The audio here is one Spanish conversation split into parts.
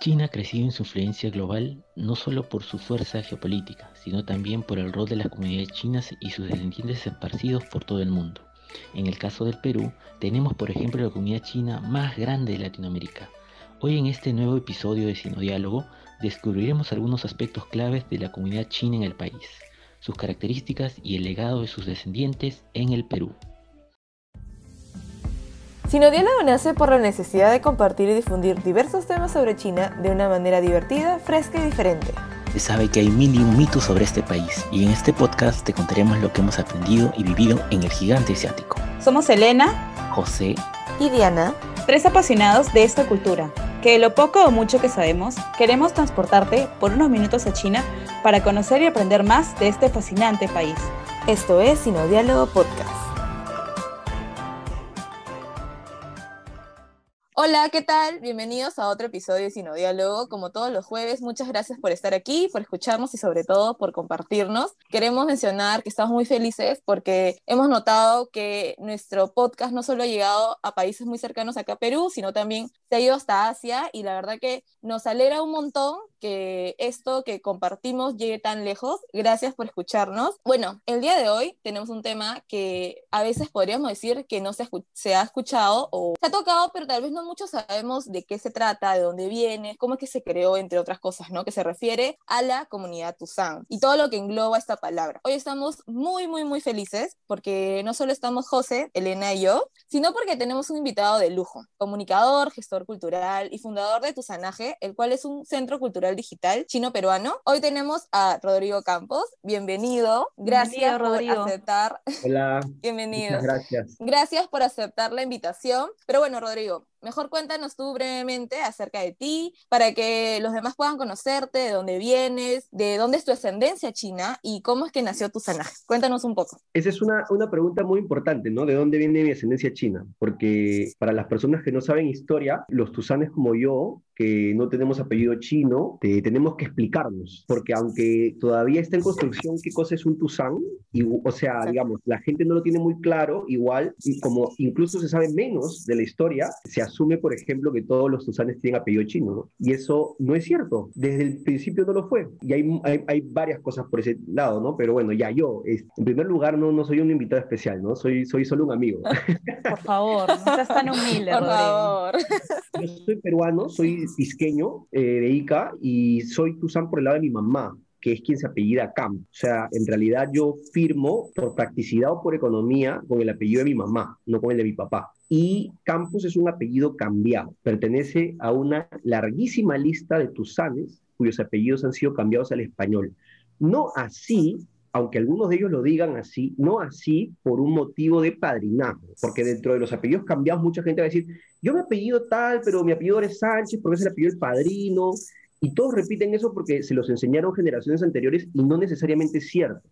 China ha crecido en su influencia global no solo por su fuerza geopolítica, sino también por el rol de las comunidades chinas y sus descendientes esparcidos por todo el mundo. En el caso del Perú, tenemos por ejemplo la comunidad china más grande de Latinoamérica. Hoy en este nuevo episodio de Sinodiálogo descubriremos algunos aspectos claves de la comunidad china en el país, sus características y el legado de sus descendientes en el Perú. Sinodiálogo nace por la necesidad de compartir y difundir diversos temas sobre China de una manera divertida, fresca y diferente. Se sabe que hay mil y un mitos sobre este país y en este podcast te contaremos lo que hemos aprendido y vivido en el gigante asiático. Somos Elena, José y Diana, tres apasionados de esta cultura, que de lo poco o mucho que sabemos, queremos transportarte por unos minutos a China para conocer y aprender más de este fascinante país. Esto es Sinodiálogo Podcast. Hola, ¿qué tal? Bienvenidos a otro episodio de Sino Diálogo. Como todos los jueves, muchas gracias por estar aquí, por escucharnos y sobre todo por compartirnos. Queremos mencionar que estamos muy felices porque hemos notado que nuestro podcast no solo ha llegado a países muy cercanos acá a Perú, sino también se ha ido hasta Asia y la verdad que nos alegra un montón que esto que compartimos llegue tan lejos. Gracias por escucharnos. Bueno, el día de hoy tenemos un tema que a veces podríamos decir que no se, se ha escuchado o se ha tocado, pero tal vez no muchos sabemos de qué se trata, de dónde viene, cómo es que se creó, entre otras cosas, ¿no? Que se refiere a la comunidad Tuzán y todo lo que engloba esta palabra. Hoy estamos muy, muy, muy felices porque no solo estamos José, Elena y yo, sino porque tenemos un invitado de lujo, comunicador, gestor cultural y fundador de Tuzanaje, el cual es un centro cultural digital chino-peruano. Hoy tenemos a Rodrigo Campos. Bienvenido. Gracias por aceptar. Hola. Bienvenido. gracias. Gracias por aceptar la invitación. Pero bueno, Rodrigo, mejor cuéntanos tú brevemente acerca de ti, para que los demás puedan conocerte, de dónde vienes, de dónde es tu ascendencia china y cómo es que nació tu sanaje. Cuéntanos un poco. Esa es una, una pregunta muy importante, ¿no? ¿De dónde viene mi ascendencia china? Porque para las personas que no saben historia, los tusanes como yo, que no tenemos apellido chino, tenemos que explicarnos, porque aunque todavía está en construcción qué cosa es un tusán, y, o sea, digamos, la gente no lo tiene muy claro, igual, como incluso se sabe menos de la historia, se asume, por ejemplo, que todos los tusanes tienen apellido chino, ¿no? Y eso no es cierto, desde el principio no lo fue, y hay, hay, hay varias cosas por ese lado, ¿no? Pero bueno, ya yo, en primer lugar, no, no soy un invitado especial, ¿no? Soy, soy solo un amigo. Por favor, no seas tan humilde, Por favor. Yo soy peruano, soy pisqueño eh, de Ica y soy Tuzán por el lado de mi mamá que es quien se apellida Camp. O sea, en realidad yo firmo por practicidad o por economía con el apellido de mi mamá, no con el de mi papá. Y Campos es un apellido cambiado, pertenece a una larguísima lista de Tuzanes cuyos apellidos han sido cambiados al español. No así aunque algunos de ellos lo digan así, no así por un motivo de padrinazgo, porque dentro de los apellidos cambiados mucha gente va a decir, yo me apellido tal, pero mi apellido es Sánchez porque es el apellido del padrino, y todos repiten eso porque se los enseñaron generaciones anteriores y no necesariamente es cierto.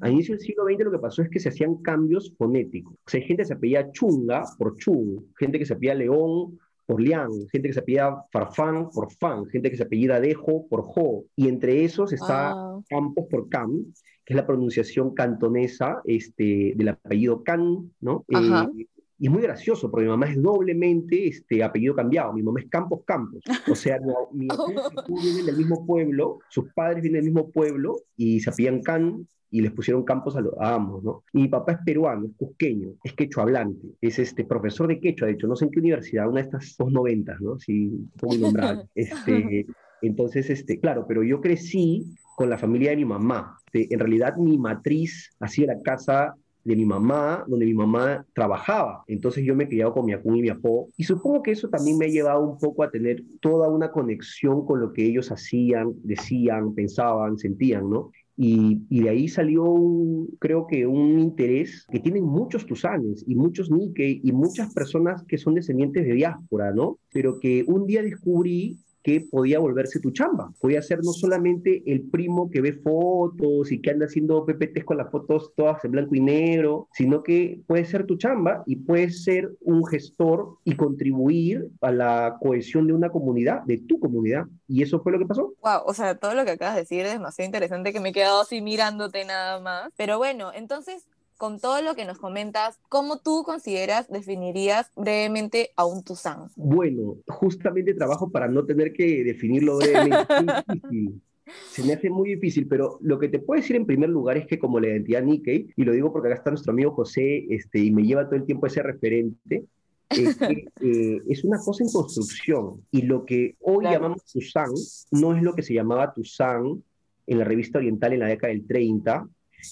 A inicio del siglo XX lo que pasó es que se hacían cambios fonéticos. O sea, hay gente que se apellía Chunga por Chung, gente que se apellía León por Liang, gente que se apellida Farfán por Fan, gente que se apellida Dejo por Jo, y entre esos está Campos por Cam, que es la pronunciación cantonesa este, del apellido Can, ¿no? Eh, y es muy gracioso, porque mi mamá es doblemente este, apellido cambiado. Mi mamá es Campos Campos. O sea, mi, mi vienen del mismo pueblo, sus padres vienen del mismo pueblo y se apellan Can y les pusieron campos a, ambos, ¿no? Y mi papá es peruano, es cusqueño, es quechua hablante, es este profesor de quechua, de hecho, no sé en qué universidad, una de estas dos noventas, ¿no? Si pongo nombrar. Este, entonces, este, claro, pero yo crecí con la familia de mi mamá. en realidad, mi matriz hacía la casa de mi mamá, donde mi mamá trabajaba. Entonces yo me he criado con mi acún y mi apó. Y supongo que eso también me ha llevado un poco a tener toda una conexión con lo que ellos hacían, decían, pensaban, sentían, ¿no? Y, de ahí salió, creo que, un interés que tienen muchos tusanes y muchos Nikkei y muchas personas que son descendientes de diáspora, ¿no? Pero que un día descubrí que podía volverse tu chamba. Podía ser no solamente el primo que ve fotos y que anda haciendo PPTs con las fotos todas en blanco y negro, sino que puede ser tu chamba y puede ser un gestor y contribuir a la cohesión de una comunidad, de tu comunidad. Y eso fue lo que pasó. Wow, o sea, todo lo que acabas de decir es demasiado interesante que me he quedado así mirándote nada más. Pero bueno, entonces con todo lo que nos comentas, ¿cómo tú consideras, definirías brevemente a un Tuzán? Bueno, justamente trabajo para no tener que definirlo brevemente. Se me hace muy difícil, pero lo que te puedo decir en primer lugar es que como la identidad Nikkei, y lo digo porque acá está nuestro amigo José, este, y me lleva todo el tiempo ese referente, es que eh, es una cosa en construcción. Y lo que hoy llamamos Tuzán no es lo que se llamaba Tuzán en la revista oriental en la década del 30,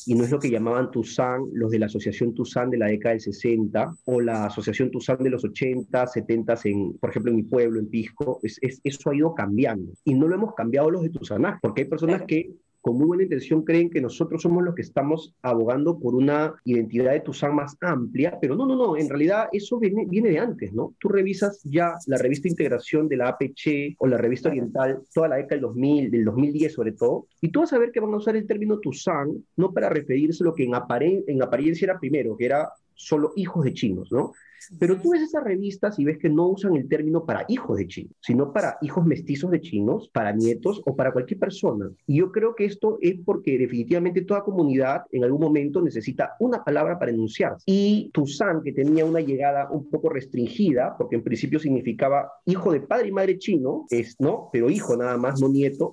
y no es lo que llamaban Tuzán los de la Asociación Tuzán de la década del 60 o la Asociación Tuzán de los 80, 70, en, por ejemplo, en mi pueblo, en Pisco. Es, eso ha ido cambiando y no lo hemos cambiado los de Tuzanaje, porque hay personas que con muy buena intención creen que nosotros somos los que estamos abogando por una identidad de Tuzán más amplia, pero no, no, no, en realidad eso viene, viene de antes, ¿no? Tú revisas ya la revista Integración de la APC o la revista Oriental, toda la década del 2000, del 2010 sobre todo, y tú vas a ver que van a usar el término Tuzán no para referirse a lo que en, en apariencia era primero, que era solo hijos de chinos, ¿no? Pero tú ves esas revistas y ves que no usan el término para hijos de chinos, sino para hijos mestizos de chinos, para nietos o para cualquier persona. Y yo creo que esto es porque definitivamente toda comunidad en algún momento necesita una palabra para enunciar. Y Tuzán, que tenía una llegada un poco restringida, porque en principio significaba hijo de padre y madre chino, es, ¿no? Pero hijo nada más, no nieto.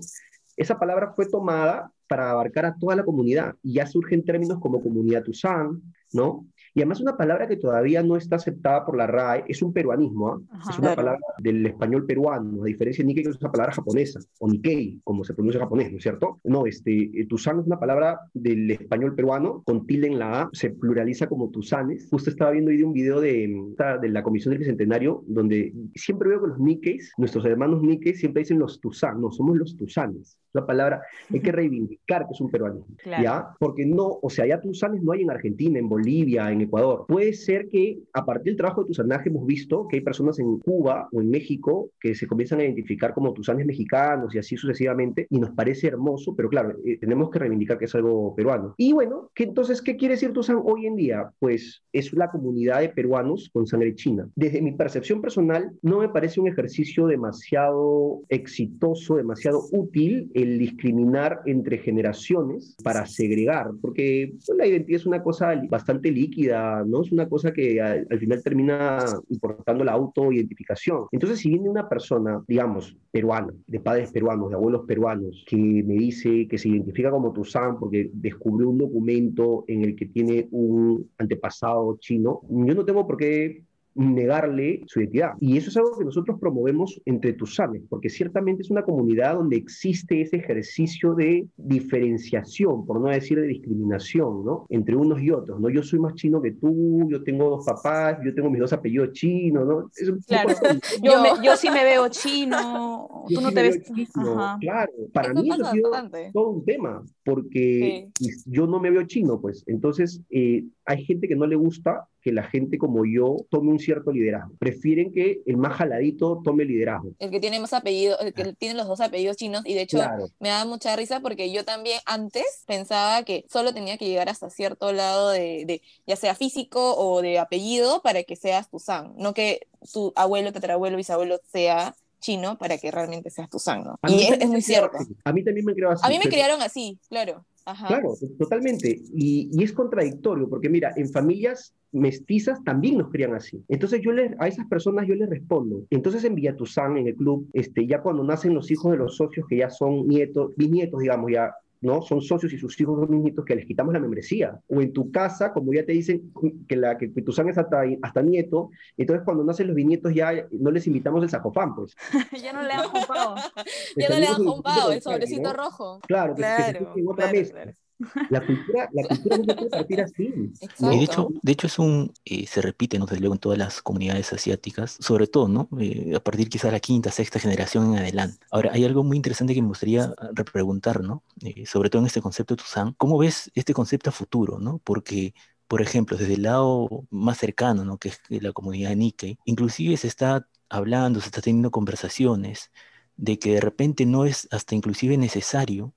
Esa palabra fue tomada para abarcar a toda la comunidad y ya surgen términos como comunidad Tuzán, ¿no? Y además una palabra que todavía no está aceptada por la RAE es un peruanismo, ¿ah? es una palabra del español peruano, a diferencia de Nikkei, que es una palabra japonesa, o Nikkei, como se pronuncia en japonés, ¿no es cierto? No, este, eh, Tuzán es una palabra del español peruano, con tilde en la A, se pluraliza como Tuzanes. Justo estaba viendo hoy un video de, de la Comisión del Bicentenario, donde siempre veo que los Nikkeis, nuestros hermanos Nikkei, siempre dicen los Tuzán, no, somos los Tuzanes. La palabra hay que reivindicar que es un peruanismo, ¿ya? Porque no, o sea, ya Tuzanes no hay en Argentina, en Bolivia, en Ecuador. Puede ser que a partir del trabajo de Tuzanaje hemos visto que hay personas en Cuba o en México que se comienzan a identificar como Tuzanes mexicanos y así sucesivamente, y nos parece hermoso, pero claro, eh, tenemos que reivindicar que es algo peruano. Y bueno, ¿qué, entonces, ¿qué quiere decir Tuzán hoy en día? Pues es la comunidad de peruanos con sangre china. Desde mi percepción personal, no me parece un ejercicio demasiado exitoso, demasiado útil el discriminar entre generaciones para segregar, porque pues, la identidad es una cosa bastante líquida ¿no? Es una cosa que al, final termina importando la autoidentificación. Entonces, si viene una persona, digamos, peruana, de padres peruanos, de abuelos peruanos, que me dice que se identifica como Tuzán porque descubrió un documento en el que tiene un antepasado chino, yo no tengo por qué negarle su identidad. Y eso es algo que nosotros promovemos entre Tusanes, porque ciertamente es una comunidad donde existe ese ejercicio de diferenciación, por no decir de discriminación, ¿no? Entre unos y otros, ¿no? Yo soy más chino que tú, yo tengo dos papás, yo tengo mis dos apellidos chinos, ¿no? claro, yo, yo, sí me veo chino, tú no te ves... Chino, claro, para mí eso ha sido todo un tema, porque yo no me veo chino, pues. Entonces, eh, hay gente que no le gusta que la gente como yo tome un cierto liderazgo. Prefieren que el más jaladito tome liderazgo. El que tiene más apellidos, el que tiene los dos apellidos chinos, y de hecho me da mucha risa porque yo también antes pensaba que solo tenía que llegar hasta cierto lado de, ya sea físico o de apellido para que seas tu san, no que tu abuelo, tatarabuelo, bisabuelo sea chino para que realmente seas tu san, ¿no? Y es, muy cierto. A mí también me criaron así. A mí me criaron así, claro. Claro, totalmente. Y, y, es contradictorio, porque mira, en familias mestizas también nos crían así. Entonces yo les, a esas personas yo les respondo. Entonces en Villatuzán, en el club, este, ya cuando nacen los hijos de los socios que ya son nietos, bisnietos, digamos, ya ¿no? Son socios y sus hijos son nietos que les quitamos la membresía. O en tu casa, como ya te dicen que, la, que, tu sangre es hasta, hasta nieto, entonces cuando nacen los bisnietos ya no les invitamos el sacofán, pues. ya no le dan jumpado. ya no le dan jumpado, el sobrecito rojo. Claro, claro, que, en otra mesa. La cultura, la cultura no puede partir así. de hecho, de hecho es un, eh, se repite, ¿no? desde luego en todas las comunidades asiáticas, sobre todo, ¿no? Eh, a partir quizá de la quinta, sexta generación en adelante. Ahora, hay algo muy interesante que me gustaría repreguntar, ¿no? Eh, sobre todo en este concepto de Tuzán. ¿Cómo ves este concepto a futuro, ¿no? Porque por ejemplo, desde el lado más cercano, ¿no? que es la comunidad Nikkei, inclusive se está hablando, se está teniendo conversaciones de que de repente no es hasta inclusive necesario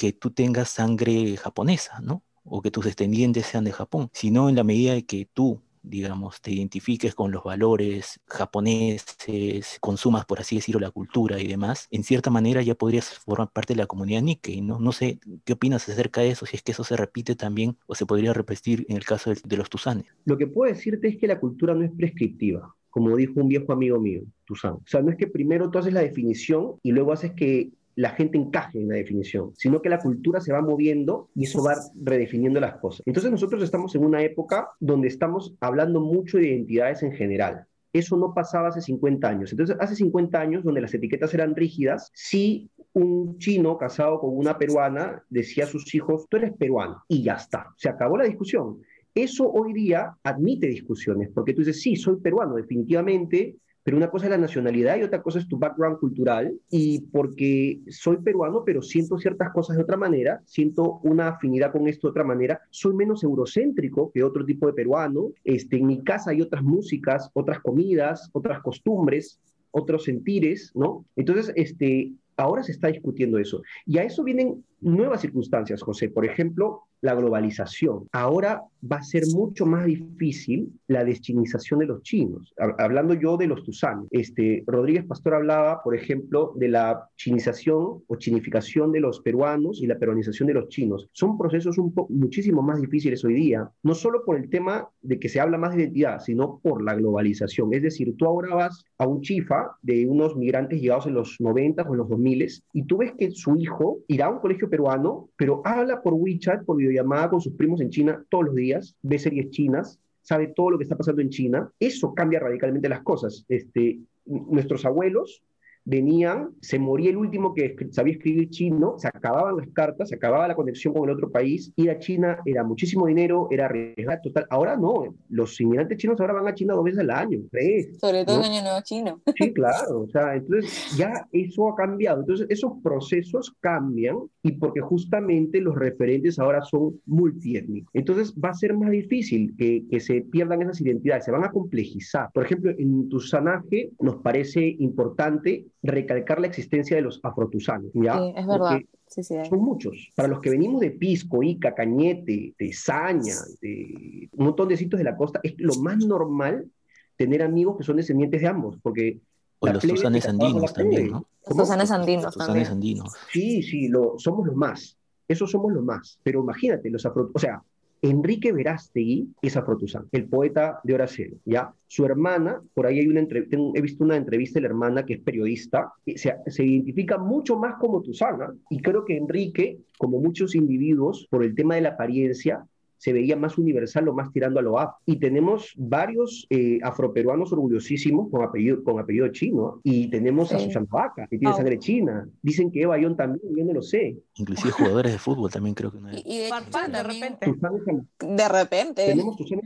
que tú tengas sangre japonesa, ¿no? O que tus descendientes sean de Japón, sino en la medida de que tú digamos, te identifiques con los valores japoneses, consumas, por así decirlo, la cultura y demás, en cierta manera ya podrías formar parte de la comunidad Nikkei, ¿no? No sé, ¿qué opinas acerca de eso? Si es que eso se repite también o se podría repetir en el caso de, los Tusanes. Lo que puedo decirte es que la cultura no es prescriptiva como dijo un viejo amigo mío, Tuzán. O sea, no es que primero tú haces la definición y luego haces que la gente encaje en la definición, sino que la cultura se va moviendo y eso va redefiniendo las cosas. Entonces nosotros estamos en una época donde estamos hablando mucho de identidades en general. Eso no pasaba hace 50 años. Entonces, hace 50 años, donde las etiquetas eran rígidas, si un chino casado con una peruana decía a sus hijos, tú eres peruano, y ya está, se acabó la discusión. Eso hoy día admite discusiones, porque tú dices, sí, soy peruano, definitivamente, pero una cosa es la nacionalidad y otra cosa es tu background cultural. Y porque soy peruano, pero siento ciertas cosas de otra manera, siento una afinidad con esto de otra manera, soy menos eurocéntrico que otro tipo de peruano. Este, en mi casa hay otras músicas, otras comidas, otras costumbres, otros sentires, ¿no? Entonces, este, ahora se está discutiendo eso. Y a eso vienen nuevas circunstancias, José. Por ejemplo, la globalización. Ahora va a ser mucho más difícil la deschinización de los chinos. Hablando yo de los tusanes. Este, Rodríguez Pastor hablaba, por ejemplo, de la chinización o chinificación de los peruanos y la peruanización de los chinos. Son procesos un muchísimo más difíciles hoy día, no solo por el tema de que se habla más de identidad, sino por la globalización. Es decir, tú ahora vas a un chifa de unos migrantes llegados en los 90 o en los 2000 y tú ves que su hijo irá a un colegio peruano, pero habla por WeChat, por videollamada con sus primos en China todos los días, ve series chinas, sabe todo lo que está pasando en China. Eso cambia radicalmente las cosas. Este, nuestros abuelos venían, se moría el último que sabía escribir chino, se acababan las cartas, se acababa la conexión con el otro país, ir a China era muchísimo dinero, era arriesgado total. Ahora no, los inmigrantes chinos ahora van a China dos veces al año, tres. Sobre todo el año nuevo chino. Sí, claro, o sea, entonces ya eso ha cambiado. Entonces esos procesos cambian y porque justamente los referentes ahora son multiétnicos. Entonces va a ser más difícil que, que se pierdan esas identidades, se van a complejizar. Por ejemplo, en tu sanaje nos parece importante recalcar la existencia de los afrotusanos. ¿ya? Sí, es verdad. son muchos. Para los que venimos de Pisco, Ica, Cañete, de Saña, de un montón de sitios de la costa, es lo más normal tener amigos que son descendientes de ambos, porque... O los tusanes andinos también, ¿no? Los tusanes andinos también. andinos. Sí, sí, lo, somos los más. Esos somos los más. Pero imagínate, los afro... O sea, Enrique Verástegui es afrotuzán, el poeta de Horacero, ¿ya? Su hermana, por ahí hay una he visto una entrevista de la hermana que es periodista, se, se identifica mucho más como tuzana, y creo que Enrique, como muchos individuos, por el tema de la apariencia, se veía más universal o más tirando a lo af. Y tenemos varios eh, afroperuanos orgullosísimos con apellido, con apellido chino. Y tenemos a Susana Vaca, que tiene sangre china. Dicen que Eva Yon también, yo no lo sé. Inclusive jugadores de fútbol también creo que no Y, de, de repente. de repente. Tenemos Susana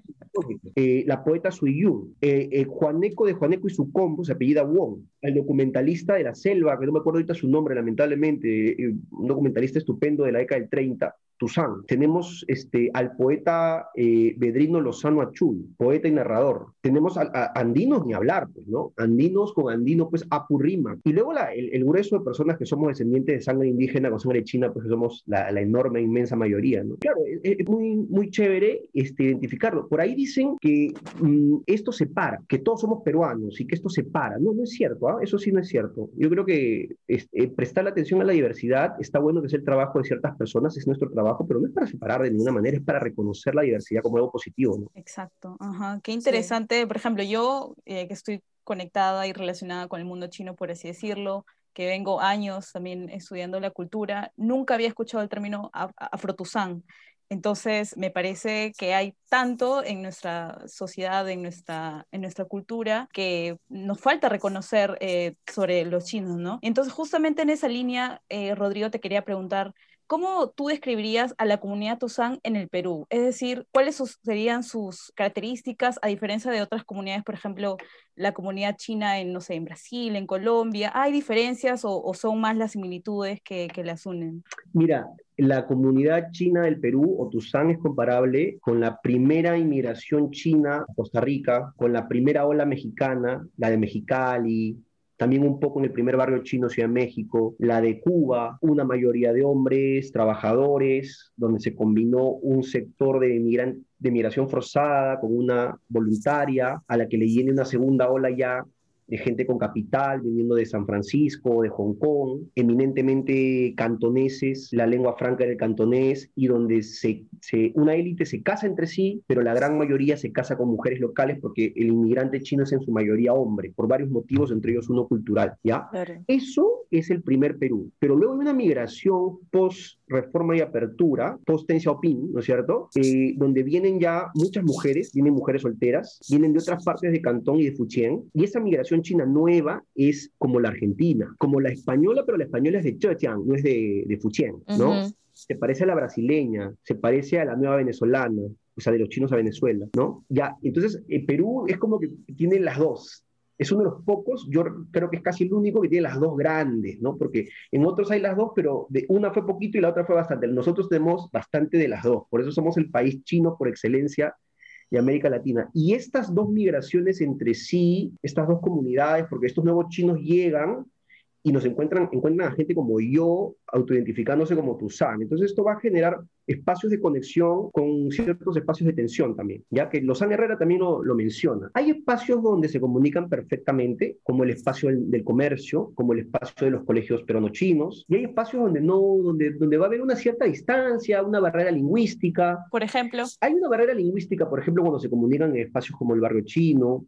eh, la poeta Sui Yun, eh, eh, Juaneco de Juaneco y su combo, se apellida Wong, el documentalista de la selva, que no me acuerdo ahorita su nombre, lamentablemente, un documentalista estupendo de la década del 30, Tuzán. Tenemos este, al poeta Bedrino Lozano Achul, poeta y narrador. Tenemos a, andinos ni hablar, pues, ¿no? Andinos con andino, pues apurrima. Y luego el, grueso de personas que somos descendientes de sangre indígena con sangre china, pues somos la, la enorme, inmensa mayoría, ¿no? Claro, es, muy, muy chévere este, identificarlo. Por ahí dicen que mm, esto separa, que todos somos peruanos y que esto separa. No, no es cierto, ¿ah? eso sí no es cierto. Yo creo que este, prestar la atención a la diversidad está bueno que es el trabajo de ciertas personas, es nuestro trabajo, pero no es para separar de ninguna manera, es para reconocer la diversidad como algo positivo. ¿no? Exacto, Ajá. qué interesante. Por ejemplo, yo eh, que estoy conectada y relacionada con el mundo chino, por así decirlo, que vengo años también estudiando la cultura, nunca había escuchado el término afrotuzán. Entonces, me parece que hay tanto en nuestra sociedad, en nuestra, en nuestra cultura, que nos falta reconocer eh, sobre los chinos, ¿no? Entonces, justamente en esa línea, eh, Rodrigo, te quería preguntar, ¿Cómo tú describirías a la comunidad Tuzán en el Perú? Es decir, ¿cuáles serían sus características a diferencia de otras comunidades, por ejemplo, la comunidad china en, no sé, en Brasil, en Colombia? ¿Hay diferencias o, son más las similitudes que, las unen? Mira, la comunidad china del Perú o Tuzán es comparable con la primera inmigración china a Costa Rica, con la primera ola mexicana, la de Mexicali, también un poco en el primer barrio chino Ciudad de México, la de Cuba, una mayoría de hombres, trabajadores, donde se combinó un sector de, de migración forzada con una voluntaria, a la que le viene una segunda ola ya de gente con capital, viniendo de San Francisco, de Hong Kong, eminentemente cantoneses, la lengua franca del cantonés, y donde se, una élite se casa entre sí, pero la gran mayoría se casa con mujeres locales porque el inmigrante chino es en su mayoría hombre, por varios motivos, entre ellos uno cultural, ¿ya? Eso es el primer Perú, pero luego hay una migración post reforma y apertura, post Deng Xiaoping, ¿no es cierto? Eh, donde vienen ya muchas mujeres, vienen mujeres solteras, vienen de otras partes de Cantón y de Fujian, y esa migración china nueva es como la argentina, como la española, pero la española es de Zhejiang, no es de, de Fujian, ¿no? Se parece a la brasileña, se parece a la nueva venezolana, o sea, de los chinos a Venezuela, ¿no? Ya, entonces eh, Perú es como que tiene las dos. Es uno de los pocos, yo creo que es casi el único que tiene las dos grandes, ¿no? Porque en otros hay las dos, pero de una fue poquito y la otra fue bastante. Nosotros tenemos bastante de las dos, por eso somos el país chino por excelencia de América Latina. Y estas dos migraciones entre sí, estas dos comunidades, porque estos nuevos chinos llegan y nos encuentran, encuentran a gente como yo, autoidentificándose como Tuzán. Entonces esto va a generar espacios de conexión con ciertos espacios de tensión también, ya que Lozán Herrera también lo, lo menciona. Hay espacios donde se comunican perfectamente, como el espacio del, comercio, como el espacio de los colegios peruano-chinos, y hay espacios donde no, donde, donde va a haber una cierta distancia, una barrera lingüística. Por ejemplo. Hay una barrera lingüística, por ejemplo, cuando se comunican en espacios como el barrio chino,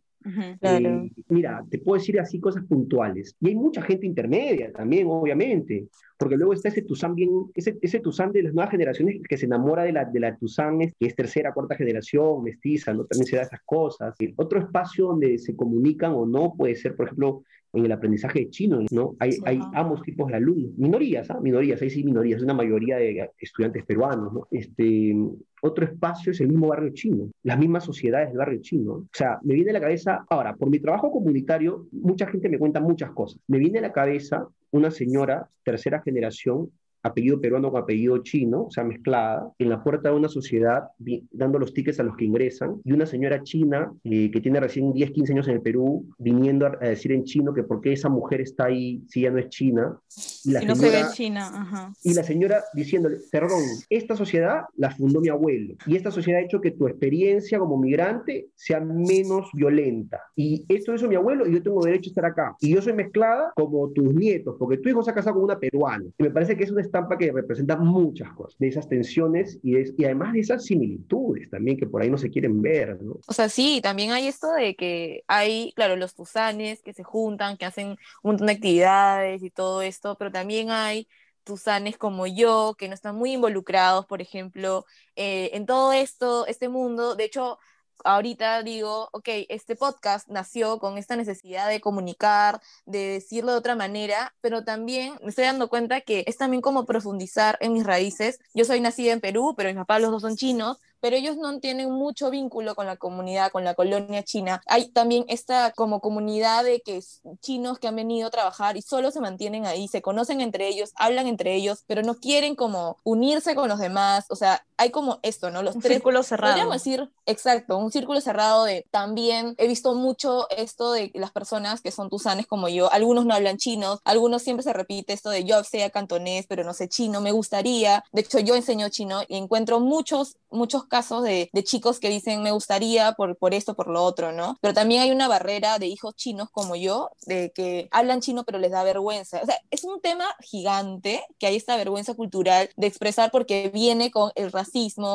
claro. mira, te puedo decir así cosas puntuales. Y hay mucha gente intermedia también, obviamente, porque luego está ese Tuzán bien, ese, ese Tuzán de las nuevas generaciones que se enamora de la, de la Tuzán, que es tercera, cuarta generación, mestiza, ¿no? También se da esas cosas. Otro espacio donde se comunican o no puede ser, por ejemplo, en el aprendizaje de chino, ¿no? Hay, hay ambos tipos de alumnos, minorías, ¿ah? Minorías, hay sí minorías, una mayoría de estudiantes peruanos, ¿no? Este, otro espacio es el mismo barrio chino, las mismas sociedades del barrio chino. O sea, me viene a la cabeza, ahora, por mi trabajo comunitario, mucha gente me cuenta muchas cosas. Me viene a la cabeza una señora, tercera generación, apellido peruano con apellido chino, o sea, mezclada, en la puerta de una sociedad dando los tickets a los que ingresan, y una señora china eh, que tiene recién 10, 15 años en el Perú, viniendo a, decir en chino que por qué esa mujer está ahí si ya no es china. Y, la no se ve china. Ajá. Y la señora diciéndole, perdón, esta sociedad la fundó mi abuelo, y esta sociedad ha hecho que tu experiencia como migrante sea menos violenta. Y esto hizo mi abuelo y yo tengo derecho a estar acá. Y yo soy mezclada como tus nietos, porque tu hijo se ha casado con una peruana. Y me parece que es una que representa muchas cosas, de esas tensiones y, y además de esas similitudes también que por ahí no se quieren ver, ¿no? O sea, sí, también hay esto de que hay, claro, los tusanes que se juntan, que hacen un montón de actividades y todo esto, pero también hay tusanes como yo, que no están muy involucrados, por ejemplo, eh, en todo esto, este mundo. De hecho, ahorita digo, ok, este podcast nació con esta necesidad de comunicar, de decirlo de otra manera, pero también me estoy dando cuenta que es también como profundizar en mis raíces. Yo soy nacida en Perú, pero mis papás los dos son chinos, pero ellos no tienen mucho vínculo con la comunidad, con la colonia china. Hay también esta como comunidad de que chinos que han venido a trabajar y solo se mantienen ahí, se conocen entre ellos, hablan entre ellos, pero no quieren como unirse con los demás. O sea, hay como esto, ¿no? Los un tres, círculo cerrado. Podríamos decir, exacto, un círculo cerrado de también he visto mucho esto de las personas que son tusanes como yo. Algunos no hablan chino, algunos siempre se repite esto de yo sé cantonés, pero no sé chino, me gustaría. De hecho, yo enseño chino y encuentro muchos, muchos casos de, de, chicos que dicen me gustaría por, por esto, por lo otro, ¿no? Pero también hay una barrera de hijos chinos como yo, de que hablan chino pero les da vergüenza. O sea, es un tema gigante que hay esta vergüenza cultural de expresar porque viene con el racismo,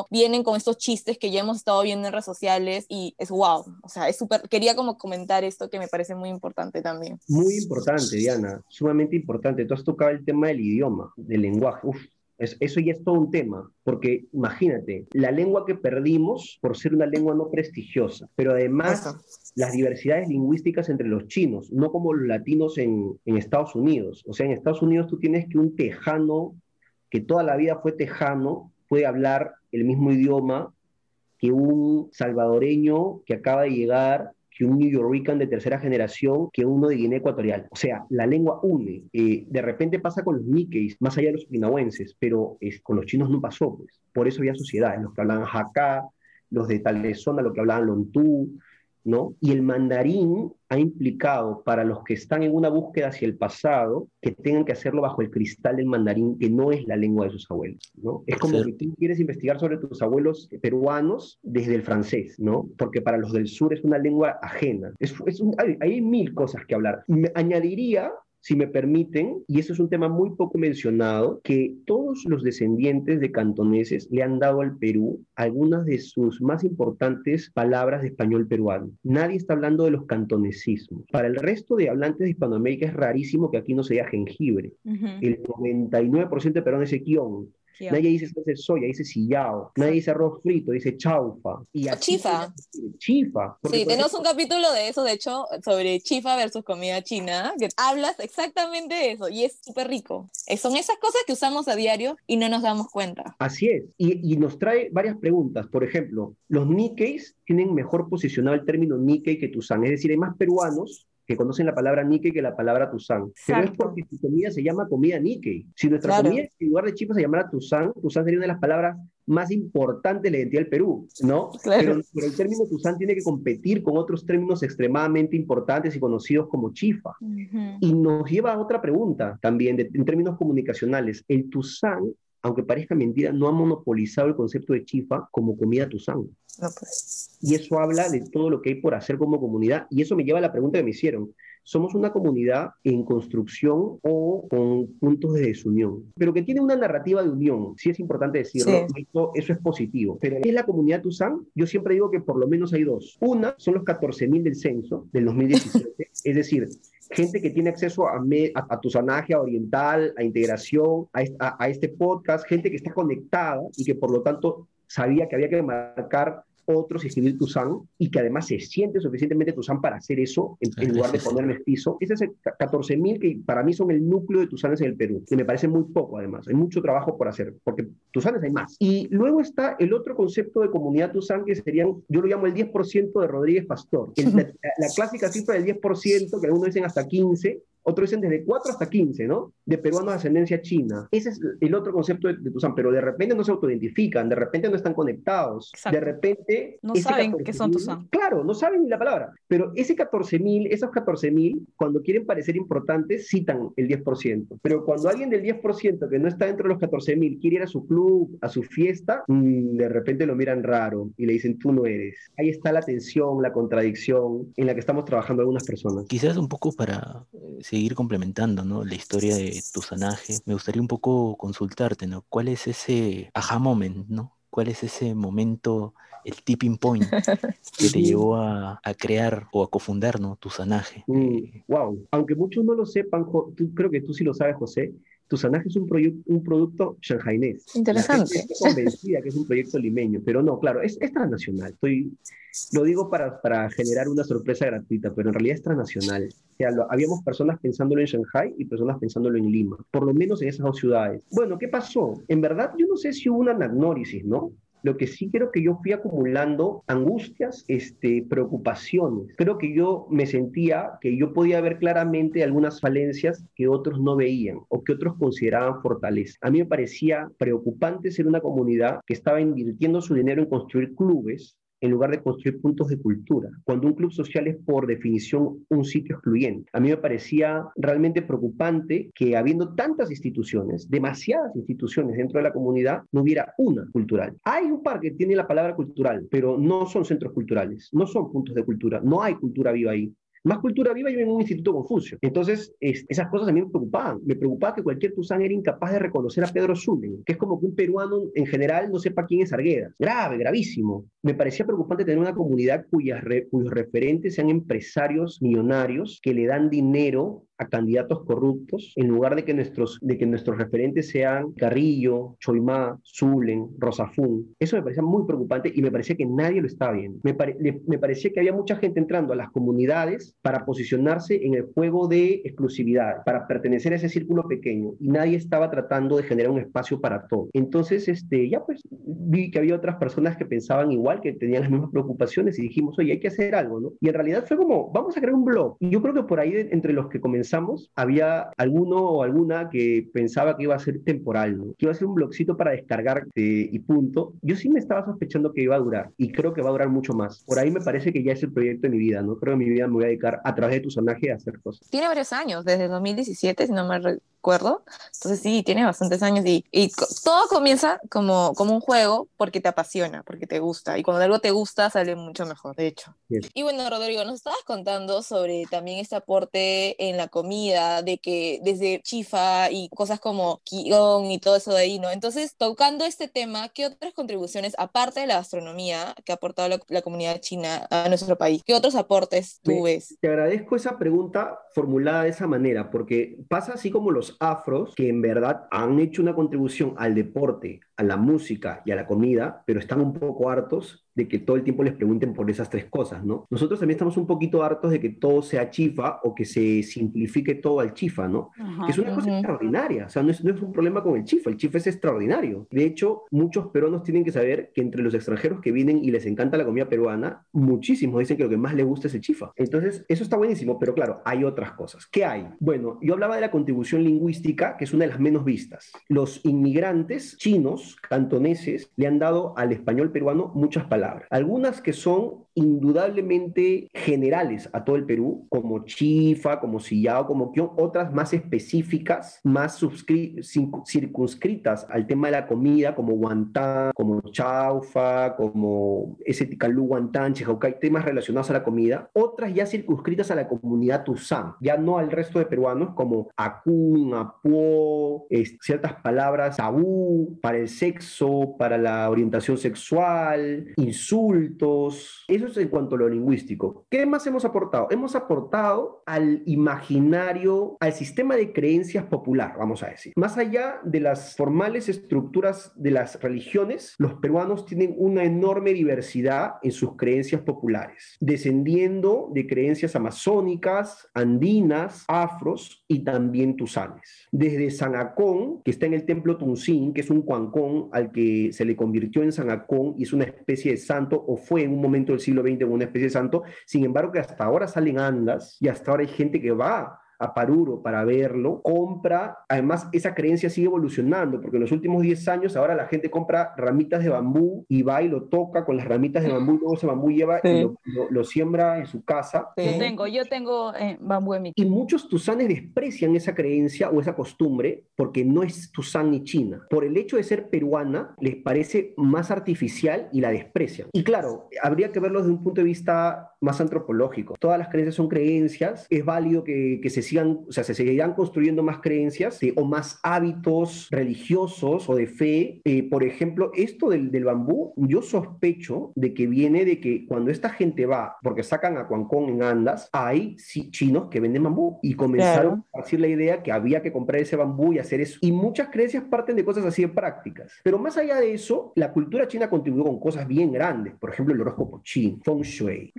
vienen con estos chistes que ya hemos estado viendo en redes sociales y es wow. O sea, es súper, quería como comentar esto que me parece muy importante también. Muy importante, Diana, sumamente importante. Tú has tocado el tema del idioma, del lenguaje. Uf, eso ya es todo un tema, porque imagínate, la lengua que perdimos por ser una lengua no prestigiosa, pero además las diversidades lingüísticas entre los chinos, no como los latinos en, en Estados Unidos. O sea, en Estados Unidos tú tienes que un tejano, que toda la vida fue tejano, puede hablar el mismo idioma que un salvadoreño que acaba de llegar que un New Yorker de tercera generación que uno de Guinea Ecuatorial. O sea, la lengua une. Eh, de repente pasa con los Nikkeis, más allá de los okinawenses, pero es, con los chinos no pasó, pues. Por eso había sociedades, los que hablaban Hakka, los de tal zona, los que hablaban Lontú, ¿no? Y el mandarín ha implicado para los que están en una búsqueda hacia el pasado que tengan que hacerlo bajo el cristal del mandarín, que no es la lengua de sus abuelos, ¿no? Es como que tú quieres investigar sobre tus abuelos peruanos desde el francés, ¿no? Porque para los del sur es una lengua ajena. Es, hay, hay, mil cosas que hablar. Me añadiría si me permiten, y eso es un tema muy poco mencionado, que todos los descendientes de cantoneses le han dado al Perú algunas de sus más importantes palabras de español peruano. Nadie está hablando de los cantonesismos. Para el resto de hablantes de Hispanoamérica es rarísimo que aquí no se diga jengibre. El 99% de peruanos es quión. Nadie dice soya, dice sillao. Nadie dice arroz frito, dice chaufa. Y chifa. Chifa. Sí, tenemos un capítulo de eso, de hecho, sobre chifa versus comida china, que hablas exactamente de eso y es súper rico. Eh, son esas cosas que usamos a diario y no nos damos cuenta. Así es. Y, y nos trae varias preguntas. Por ejemplo, los Nikkeis tienen mejor posicionado el término Nikkei que Tusan. Es decir, hay más peruanos que conocen la palabra Nikkei que la palabra Tuzán. Pero es porque su comida se llama comida Nikkei. Si nuestra comida en lugar de chifa se llamara Tuzán, Tuzán sería una de las palabras más importantes de la identidad del Perú, ¿no? Pero, el término Tuzán tiene que competir con otros términos extremadamente importantes y conocidos como chifa. Y nos lleva a otra pregunta también en términos comunicacionales. El Tuzán aunque parezca mentira, no ha monopolizado el concepto de chifa como comida tuzán. No, pues. Y eso habla de todo lo que hay por hacer como comunidad. Y eso me lleva a la pregunta que me hicieron. ¿Somos una comunidad en construcción o con puntos de desunión? Pero que tiene una narrativa de unión, sí es importante decirlo, eso, eso, es positivo. Pero ¿qué es la comunidad Tuzán? Yo siempre digo que por lo menos hay dos. Una son los 14.000 del censo del 2017, es decir, gente que tiene acceso a, a, tu sanaje, a oriental, a integración, a, este podcast, gente que está conectada y que por lo tanto sabía que había que marcar otros y escribir Tuzán y que además se siente suficientemente Tuzán para hacer eso en, lugar de ponerme piso. Ese es el 14.000 que para mí son el núcleo de Tuzanes en el Perú, y me parece muy poco además. Hay mucho trabajo por hacer, porque Tuzanes hay más. Y luego está el otro concepto de comunidad Tuzán que serían, yo lo llamo el 10% de Rodríguez Pastor. la, la, clásica cifra del 10%, que algunos dicen hasta 15, otros dicen desde 4 hasta 15, ¿no? De peruanos de ascendencia china. Ese es el otro concepto de, de Tuzán, pero de repente no se autoidentifican, de repente no están conectados, de repente... No saben qué son Tuzán. Claro, no saben ni la palabra, pero ese 14.000, esos 14.000, cuando quieren parecer importantes, citan el 10%, pero cuando alguien del 10% que no está dentro de los 14.000 quiere ir a su club, a su fiesta, mm, de repente lo miran raro y le dicen, tú no eres. Ahí está la tensión, la contradicción en la que estamos trabajando algunas personas. Quizás un poco para eh, seguir complementando ¿no? la historia de tu sanaje, me gustaría un poco consultarte, ¿no? ¿Cuál es ese aha moment, ¿no? ¿Cuál es ese momento, el tipping point que te llevó a, a crear o a cofundar ¿no? tu sanaje? wow, mm, aunque muchos no lo sepan, tú, creo que tú sí lo sabes, José, tu sanaje es un, un producto shanghainés. Interesante. Estoy convencida que es un proyecto limeño, pero no, claro, es, es transnacional. Estoy, lo digo para, para, generar una sorpresa gratuita, pero en realidad es transnacional. O sea, habíamos personas pensándolo en Shanghai y personas pensándolo en Lima, por lo menos en esas dos ciudades. Bueno, ¿qué pasó? En verdad, yo no sé si hubo una anagnórisis, ¿no? Lo que sí creo que yo fui acumulando angustias, este, preocupaciones. Creo que yo me sentía que yo podía ver claramente algunas falencias que otros no veían o que otros consideraban fortaleza. A mí me parecía preocupante ser una comunidad que estaba invirtiendo su dinero en construir clubes en lugar de construir puntos de cultura, cuando un club social es por definición un sitio excluyente. A mí me parecía realmente preocupante que habiendo tantas instituciones, demasiadas instituciones dentro de la comunidad, no hubiera una cultural. Hay un par que tiene la palabra cultural, pero no son centros culturales, no son puntos de cultura, no hay cultura viva ahí. Más cultura viva yo en un instituto Confucio. Entonces, esas cosas a mí me preocupaban. Me preocupaba que cualquier Tuzán era incapaz de reconocer a Pedro Zulen, que es como que un peruano en general no sepa quién es Arguedas. Grave, gravísimo. Me parecía preocupante tener una comunidad cuyos referentes sean empresarios millonarios que le dan dinero a candidatos corruptos en lugar de que nuestros, de que nuestros referentes sean Carrillo, Choimá, Zulen, Rosafún. Eso me parecía muy preocupante y me parecía que nadie lo estaba viendo. Me, me parecía que había mucha gente entrando a las comunidades para posicionarse en el juego de exclusividad, para pertenecer a ese círculo pequeño y nadie estaba tratando de generar un espacio para todo. Entonces, este, ya pues vi que había otras personas que pensaban igual, que tenían las mismas preocupaciones y dijimos, oye, hay que hacer algo, ¿no? Y en realidad fue como, vamos a crear un blog. Y yo creo que por ahí, entre los que había alguno o alguna que pensaba que iba a ser temporal, que iba a ser un blogcito para descargar y punto. Yo sí me estaba sospechando que iba a durar y creo que va a durar mucho más. Por ahí me parece que ya es el proyecto de mi vida, ¿no? Creo que mi vida me voy a dedicar a través de tu sonaje a hacer cosas. Tiene varios años, desde 2017, si no me recuerdo. Entonces sí, tiene bastantes años y, y todo comienza como, como un juego porque te apasiona, porque te gusta. Y cuando algo te gusta, sale mucho mejor, de hecho. Y bueno, Rodrigo, nos estabas contando sobre también este aporte en la comida, de que desde chifa y cosas como guion y todo eso de ahí, ¿no? Entonces, tocando este tema, ¿qué otras contribuciones, aparte de la gastronomía que ha aportado la, la comunidad china a nuestro país, qué otros aportes tú ves? Te agradezco esa pregunta formulada de esa manera, porque pasa así como los afros, que en verdad han hecho una contribución al deporte, a la música y a la comida, pero están un poco hartos de que todo el tiempo les pregunten por esas tres cosas, ¿no? Nosotros también estamos un poquito hartos de que todo sea chifa o que se simplifique todo al chifa, ¿no? que es una cosa extraordinaria, o sea, no es, no es, un problema con el chifa, el chifa es extraordinario. De hecho, muchos peruanos tienen que saber que entre los extranjeros que vienen y les encanta la comida peruana, muchísimos dicen que lo que más les gusta es el chifa. Entonces, eso está buenísimo, pero claro, hay otras cosas. ¿Qué hay? Bueno, yo hablaba de la contribución lingüística, que es una de las menos vistas. Los inmigrantes chinos, cantoneses, le han dado al español peruano muchas palabras algunas que son indudablemente generales a todo el Perú, como chifa, como sillao, como kion, otras más específicas, más circunscritas al tema de la comida, como guantán, como chaufa, como ese ticalú guantán, chihaucay, temas relacionados a la comida, otras ya circunscritas a la comunidad tuzán, ya no al resto de peruanos, como acún, apuó, ciertas palabras tabú para el sexo, para la orientación sexual, insultos, eso es en cuanto a lo lingüístico. ¿Qué más hemos aportado? Hemos aportado al imaginario, al sistema de creencias popular, vamos a decir. Más allá de las formales estructuras de las religiones, los peruanos tienen una enorme diversidad en sus creencias populares, descendiendo de creencias amazónicas, andinas, afros y también tusanes. Desde Sanacón, que está en el templo Tuncín, que es un cuancón al que se le convirtió en Sanacón y es una especie de santo o fue en un momento del siglo XX una especie de santo, sin embargo que hasta ahora salen andas y hasta ahora hay gente que va a Paruro para verlo, compra, además esa creencia sigue evolucionando, porque en los últimos 10 años ahora la gente compra ramitas de bambú y va y lo toca con las ramitas de bambú, y luego ese bambú lleva y lo, siembra en su casa. Yo tengo, yo tengo eh, bambú en mi Y muchos tusanes desprecian esa creencia o esa costumbre porque no es tusán ni china. Por el hecho de ser peruana, les parece más artificial y la desprecian. Y claro, habría que verlo desde un punto de vista más antropológico. Todas las creencias son creencias, es válido que, que se o sea, se seguirán construyendo más creencias o más hábitos religiosos o de fe. Eh, por ejemplo, esto del, del, bambú, yo sospecho de que viene de que cuando esta gente va, porque sacan a Cuancón en Andas, hay sí, chinos que venden bambú y comenzaron a decir la idea que había que comprar ese bambú y hacer eso. Y muchas creencias parten de cosas así en prácticas. Pero más allá de eso, la cultura china contribuyó con cosas bien grandes. Por ejemplo, el horóscopo chin, feng shui,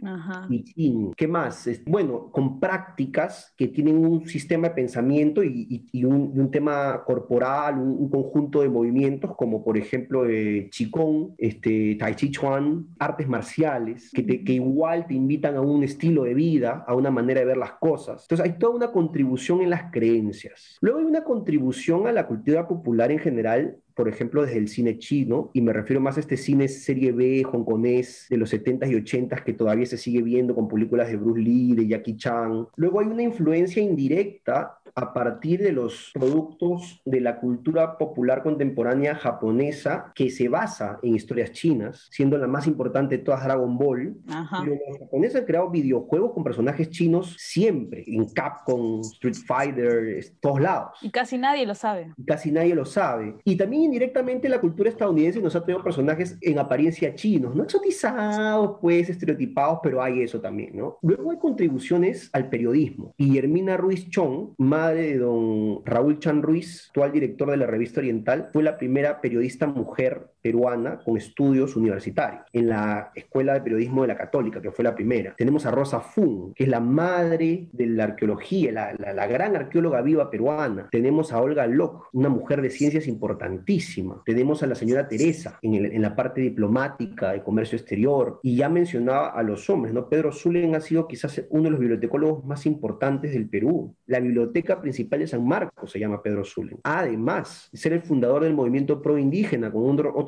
y ¿Qué más? Bueno, con prácticas que tienen un sistema de pensamiento y, un, tema corporal, un, conjunto de movimientos, como por ejemplo eh, Qigong, este, Tai Chi Chuan, artes marciales, que, que igual te invitan a un estilo de vida, a una manera de ver las cosas. Entonces hay toda una contribución en las creencias. Luego hay una contribución a la cultura popular en general por ejemplo, desde el cine chino, y me refiero más a este cine serie B, hongkonés, de los 70s y 80s, que todavía se sigue viendo con películas de Bruce Lee, de Jackie Chan. Luego hay una influencia indirecta a partir de los productos de la cultura popular contemporánea japonesa que se basa en historias chinas, siendo la más importante de todas Dragon Ball. los japoneses han creado videojuegos con personajes chinos siempre, en Capcom, Street Fighter, todos lados. Y casi nadie lo sabe. Y casi nadie lo sabe. Y también indirectamente la cultura estadounidense nos ha traído personajes en apariencia chinos, no exotizados, pues estereotipados, pero hay eso también, ¿no? Luego hay contribuciones al periodismo. Y Hermina Ruiz Chong, más madre de don Raúl Chan Ruiz, actual director de la revista Oriental, fue la primera periodista mujer peruana con estudios universitarios en la Escuela de Periodismo de la Católica, que fue la primera. Tenemos a Rosa Fun, que es la madre de la arqueología, la, gran arqueóloga viva peruana. Tenemos a Olga Locke, una mujer de ciencias importantísima. Tenemos a la señora Teresa en, la parte diplomática, de comercio exterior. Y ya mencionaba a los hombres, ¿no? Pedro Zulen ha sido quizás uno de los bibliotecólogos más importantes del Perú. La biblioteca principal de San Marcos se llama Pedro Zulen. Además, ser el fundador del movimiento pro indígena con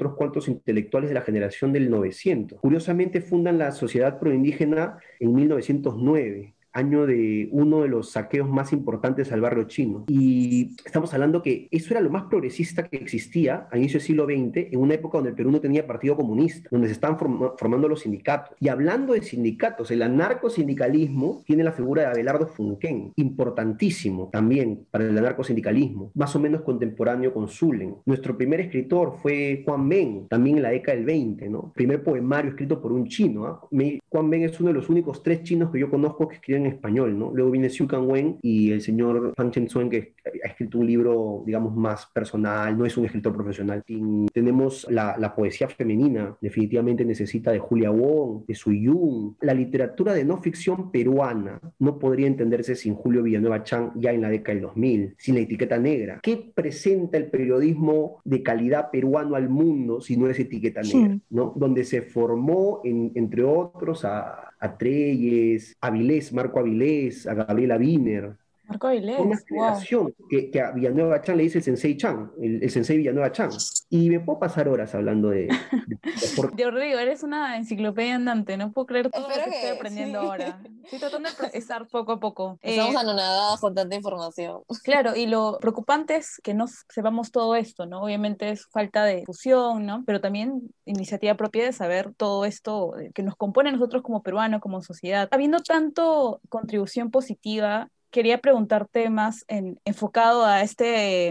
otros cuantos intelectuales de la generación del 900. Curiosamente fundan la Sociedad Proindígena en 1909 año de uno de los saqueos más importantes al barrio chino. Y estamos hablando que eso era lo más progresista que existía a inicio del siglo XX, en una época donde el Perú no tenía partido comunista, donde se estaban formando los sindicatos. Y hablando de sindicatos, el anarcosindicalismo tiene la figura de Abelardo Funquén, importantísimo también para el anarcosindicalismo, más o menos contemporáneo con Zulen. Nuestro primer escritor fue Juan Ben, también en la década del 20, ¿no? Primer poemario escrito por un chino. ¿ah? Juan Ben es uno de los únicos tres chinos que yo conozco que escriben español, ¿no? Luego viene Xiu Wen y el señor Fan Chen Suen, que ha escrito un libro, digamos, más personal, no es un escritor profesional. Y tenemos la, la, poesía femenina, definitivamente necesita de Julia Wong, de Sui Yun. La literatura de no ficción peruana no podría entenderse sin Julio Villanueva Chan ya en la década del 2000, sin la etiqueta negra. ¿Qué presenta el periodismo de calidad peruano al mundo si no es etiqueta negra? ¿no? Donde se formó, entre otros, a, a Treyes, Avilés, Marco Avilés, a Gabriela Wiener, Marco Avilés. Una generación que, que, a Villanueva Chan le dice el Sensei Chan, el, el, Sensei Villanueva Chan. Y me puedo pasar horas hablando de. de, de Rodrigo, eres una enciclopedia andante, no puedo creer todo lo que, que, estoy aprendiendo sí. ahora. Estoy tratando de procesar poco a poco. Estamos eh, anonadados con tanta información. Claro, y lo preocupante es que no sepamos todo esto, ¿no? Obviamente es falta de fusión, ¿no? Pero también iniciativa propia de saber todo esto que nos compone a nosotros como peruanos, como sociedad. Habiendo tanto contribución positiva quería preguntarte más en, enfocado a esta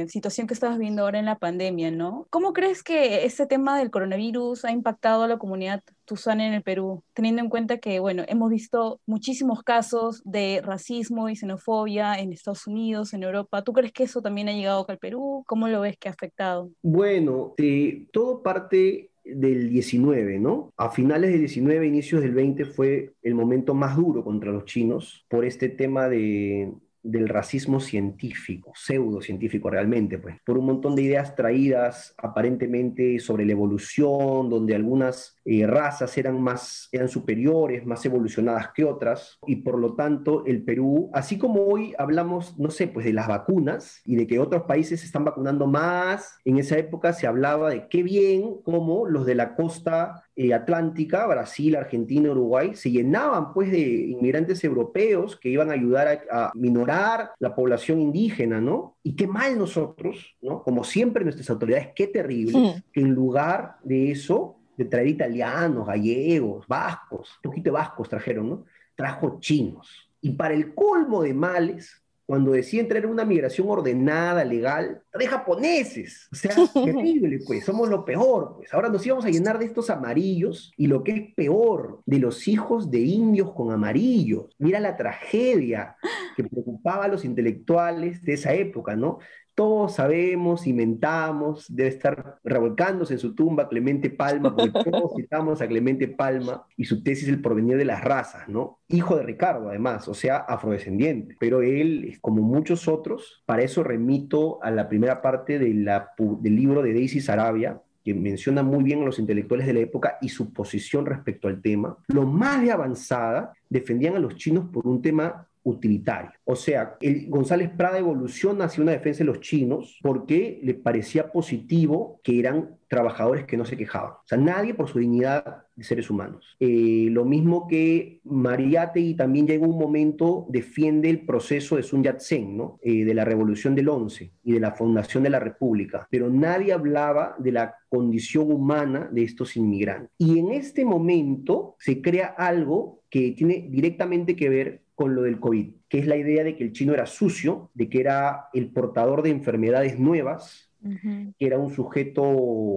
situación que estamos viendo ahora en la pandemia, ¿no? ¿Cómo crees que este tema del coronavirus ha impactado a la comunidad tuzana en el Perú, teniendo en cuenta que, bueno, hemos visto muchísimos casos de racismo y xenofobia en Estados Unidos, en Europa. ¿Tú crees que eso también ha llegado acá al Perú? ¿Cómo lo ves que ha afectado? Bueno, eh, todo parte del 19, ¿no? A finales del 19, inicios del 20 fue el momento más duro contra los chinos por este tema de, del racismo científico, pseudocientífico realmente, pues, por un montón de ideas traídas aparentemente sobre la evolución, donde algunas eh, razas eran más, eran superiores, más evolucionadas que otras, y por lo tanto el Perú, así como hoy hablamos, no sé, pues de las vacunas y de que otros países se están vacunando más, en esa época se hablaba de qué bien como los de la costa eh, atlántica, Brasil, Argentina, Uruguay, se llenaban pues de inmigrantes europeos que iban a ayudar a, a, minorar la población indígena, ¿no? Y qué mal nosotros, ¿no? Como siempre nuestras autoridades, qué terrible, sí. que en lugar de eso, de traer italianos, gallegos, vascos, un poquito vascos trajeron, ¿no? Trajo chinos. Y para el colmo de males, cuando deciden traer una migración ordenada, legal, de japoneses. O sea, terrible, pues, somos lo peor, pues. Ahora nos íbamos a llenar de estos amarillos y lo que es peor, de los hijos de indios con amarillos. Mira la tragedia que preocupaba a los intelectuales de esa época, ¿no? Todos sabemos, inventamos, debe estar revolcándose en su tumba Clemente Palma, porque todos citamos a Clemente Palma y su tesis El porvenir de las razas, ¿no? Hijo de Ricardo, además, o sea, afrodescendiente. Pero él, como muchos otros, para eso remito a la primera parte de la, del libro de Daisy Sarabia, que menciona muy bien a los intelectuales de la época y su posición respecto al tema, los más de avanzada defendían a los chinos por un tema utilitario. O sea, el González Prada evoluciona hacia una defensa de los chinos porque le parecía positivo que eran trabajadores que no se quejaban. O sea, nadie por su dignidad de seres humanos. Eh, lo mismo que Mariátegui también llega un momento defiende el proceso de Sun Yat-sen, ¿no? Eh, de la revolución del 11 y de la fundación de la República, pero nadie hablaba de la condición humana de estos inmigrantes. Y en este momento se crea algo que tiene directamente que ver con lo del COVID, que es la idea de que el chino era sucio, de que era el portador de enfermedades nuevas, uh -huh. que era un sujeto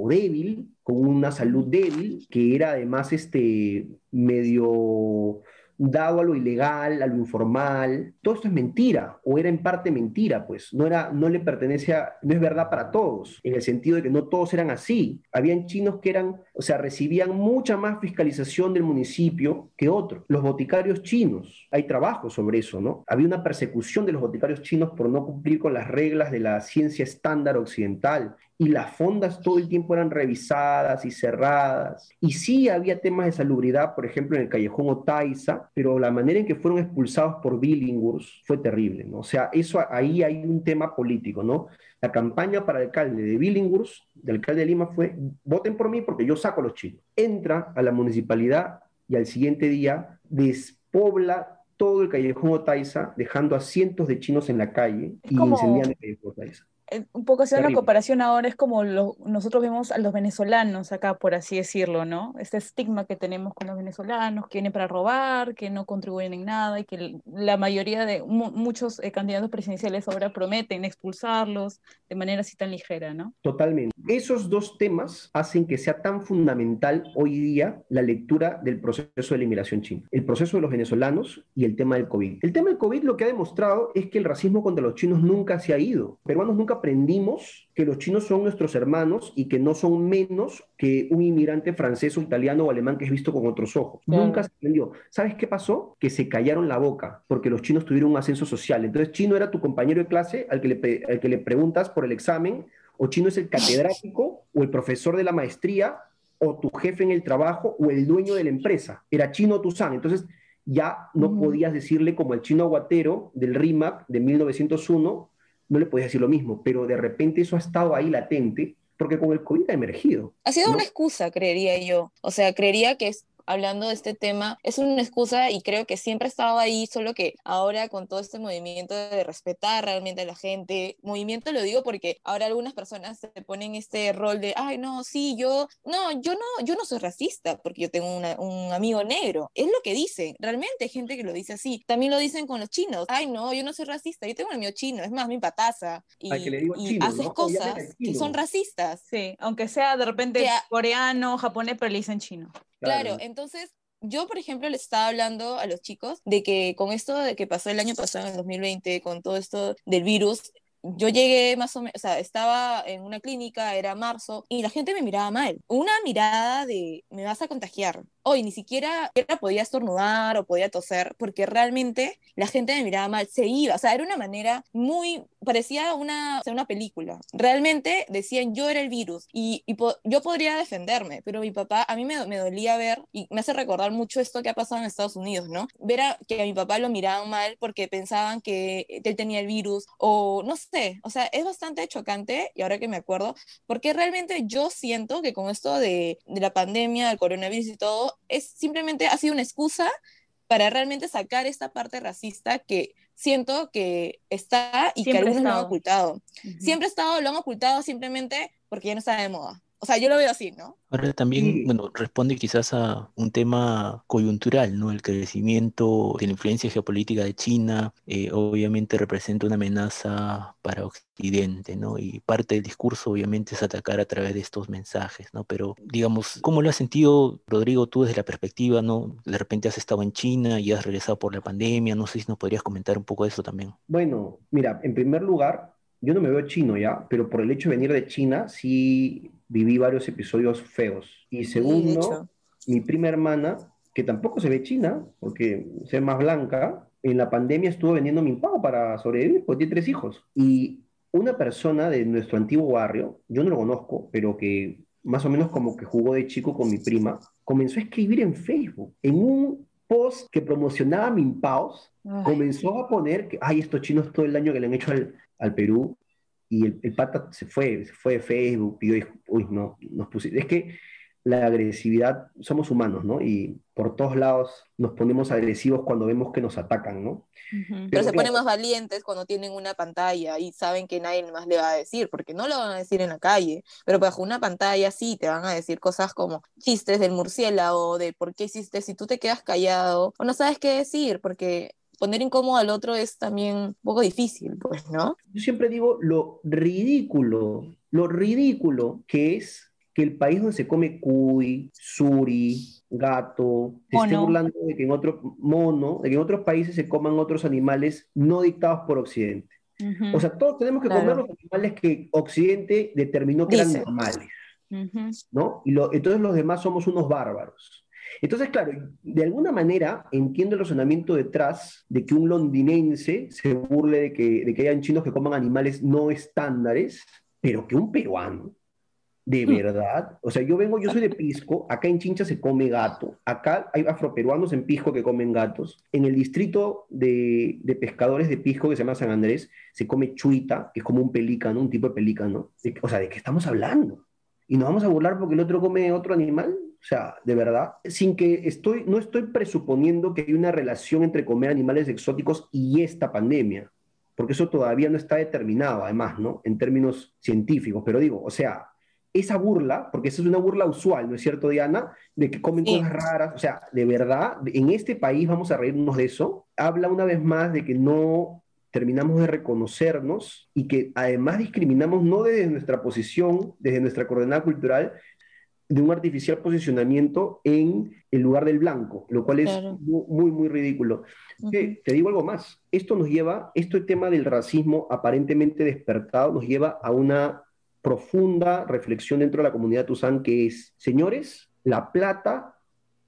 débil, con una salud débil, que era además este medio dado a lo ilegal, a lo informal. Todo esto es mentira, o era en parte mentira, pues no, era, no le pertenece a, no es verdad para todos, en el sentido de que no todos eran así. Habían chinos que eran, o sea, recibían mucha más fiscalización del municipio que otros. Los boticarios chinos, hay trabajo sobre eso, ¿no? Había una persecución de los boticarios chinos por no cumplir con las reglas de la ciencia estándar occidental y las fondas todo el tiempo eran revisadas y cerradas. Y sí había temas de salubridad, por ejemplo, en el callejón Otaiza, pero la manera en que fueron expulsados por Billinghurst fue terrible, ¿no? O sea, eso ahí hay un tema político, ¿no? La campaña para el alcalde de Billinghurst, del alcalde de Lima, fue voten por mí porque yo saco a los chinos. Entra a la municipalidad y al siguiente día despobla todo el callejón Otaiza, dejando a cientos de chinos en la calle y incendiando el callejón Otaiza. Un poco hacer una comparación ahora es como lo, nosotros vemos a los venezolanos acá, por así decirlo, ¿no? Este estigma que tenemos con los venezolanos, que vienen para robar, que no contribuyen en nada y que la mayoría de muchos eh, candidatos presidenciales ahora prometen expulsarlos de manera así tan ligera, ¿no? Totalmente. Esos dos temas hacen que sea tan fundamental hoy día la lectura del proceso de la inmigración china. El proceso de los venezolanos y el tema del COVID. El tema del COVID lo que ha demostrado es que el racismo contra los chinos nunca se ha ido. Peruanos nunca aprendimos que los chinos son nuestros hermanos y que no son menos que un inmigrante francés o italiano o alemán que es visto con otros ojos. Nunca se aprendió. ¿Sabes qué pasó? Que se callaron la boca porque los chinos tuvieron un ascenso social. Entonces, chino era tu compañero de clase al que le, al que le preguntas por el examen, o chino es el catedrático o el profesor de la maestría o tu jefe en el trabajo o el dueño de la empresa. Era chino Tuzán. Entonces, ya no podías decirle como el chino aguatero del RIMAC de 1901, no le podías decir lo mismo, pero de repente eso ha estado ahí latente porque con el COVID ha emergido. Ha sido una excusa, creería yo. O sea, creería que es hablando de este tema es una excusa y creo que siempre ha estado ahí, solo que ahora con todo este movimiento de respetar realmente a la gente, movimiento lo digo porque ahora algunas personas se ponen este rol de, ay, no, sí, yo, no, yo no, yo no soy racista porque yo tengo un amigo negro. Es lo que dicen, realmente hay gente que lo dice así. También lo dicen con los chinos, ay, no, yo no soy racista, yo tengo un amigo chino, es más, mi pataza. Y, y haces cosas que son racistas. Sí, aunque sea de repente coreano, japonés, pero le dicen chino. Claro, entonces yo, por ejemplo, le estaba hablando a los chicos de que con esto de que pasó el año pasado, en el 2020, con todo esto del virus, yo llegué más o menos, o sea, estaba en una clínica, era marzo, y la gente me miraba mal. Una mirada de, me vas a contagiar, hoy ni siquiera, podía estornudar o podía toser, porque realmente la gente me miraba mal, se iba, o sea, era una manera muy, parecía una, una película. Realmente decían yo era el virus y, yo podría defenderme, pero mi papá, a mí me, me, dolía ver, y me hace recordar mucho esto que ha pasado en Estados Unidos, ¿no? Ver a, que a mi papá lo miraban mal porque pensaban que él tenía el virus, o no sé, o sea, es bastante chocante, y ahora que me acuerdo, porque realmente yo siento que con esto de, de la pandemia, del coronavirus y todo, es simplemente ha sido una excusa para realmente sacar esta parte racista que siento que está y que algunos lo han ocultado. Siempre ha estado, lo han ocultado simplemente porque ya no está de moda. O sea, yo lo veo así, ¿no? Ahora también, bueno, responde quizás a un tema coyuntural, ¿no? El crecimiento de la influencia geopolítica de China eh, obviamente representa una amenaza para Occidente, ¿no? Y parte del discurso obviamente es atacar a través de estos mensajes, ¿no? Pero, digamos, ¿cómo lo has sentido, Rodrigo, tú desde la perspectiva, ¿no? De repente has estado en China y has regresado por la pandemia, no sé si nos podrías comentar un poco de eso también. Bueno, mira, en primer lugar, yo no me veo chino ya, pero por el hecho de venir de China, sí viví varios episodios feos. Y segundo, mi prima hermana, que tampoco se ve china, porque se ve más blanca, en la pandemia estuvo vendiendo mi pago para sobrevivir, porque tiene tres hijos. Y una persona de nuestro antiguo barrio, yo no lo conozco, pero que más o menos como que jugó de chico con mi prima, comenzó a escribir en Facebook, en un post que promocionaba Minpaos, comenzó a poner que, ay, estos chinos todo el daño que le han hecho al, al Perú, y el, pata se fue, se fue de Facebook, pidió, uy, no, nos pusimos, es que la agresividad, somos humanos, ¿no? Y por todos lados nos ponemos agresivos cuando vemos que nos atacan, ¿no? Pero, se ponen más valientes cuando tienen una pantalla y saben que nadie más le va a decir, porque no lo van a decir en la calle, pero bajo una pantalla sí te van a decir cosas como chistes del murciélago, de por qué hiciste si tú te quedas callado, o no sabes qué decir, porque poner incómodo al otro es también un poco difícil, pues, ¿no? Yo siempre digo lo ridículo, lo ridículo que es que el país donde se come cuy, suri, gato, se esté burlando de que en otro mono, de que en otros países se coman otros animales no dictados por Occidente. O sea, todos tenemos que comer los animales que Occidente determinó que eran normales, ¿no? Y entonces los demás somos unos bárbaros. Entonces, claro, de alguna manera entiendo el razonamiento detrás de que un londinense se burle de que, de que hayan chinos que coman animales no estándares, pero que un peruano, de mm. verdad, o sea, yo vengo, yo soy de Pisco, acá en Chincha se come gato, acá hay afroperuanos en Pisco que comen gatos, en el distrito de, de pescadores de Pisco que se llama San Andrés, se come chuita, que es como un pelícano, un tipo de pelícano, o sea, ¿de qué estamos hablando? ¿Y nos vamos a burlar porque el otro come otro animal? O sea, de verdad, sin que estoy, no estoy presuponiendo que hay una relación entre comer animales exóticos y esta pandemia, porque eso todavía no está determinado, además, ¿no? En términos científicos, pero digo, o sea, esa burla, porque esa es una burla usual, ¿no es cierto, Diana? De que comen cosas raras, o sea, de verdad, en este país vamos a reírnos de eso, habla una vez más de que no terminamos de reconocernos y que además discriminamos no desde nuestra posición, desde nuestra coordenada cultural, de un artificial posicionamiento en el lugar del blanco, lo cual es muy, muy ridículo. te digo algo más, esto nos lleva, este tema del racismo aparentemente despertado nos lleva a una profunda reflexión dentro de la comunidad Tuzán que es, señores, la plata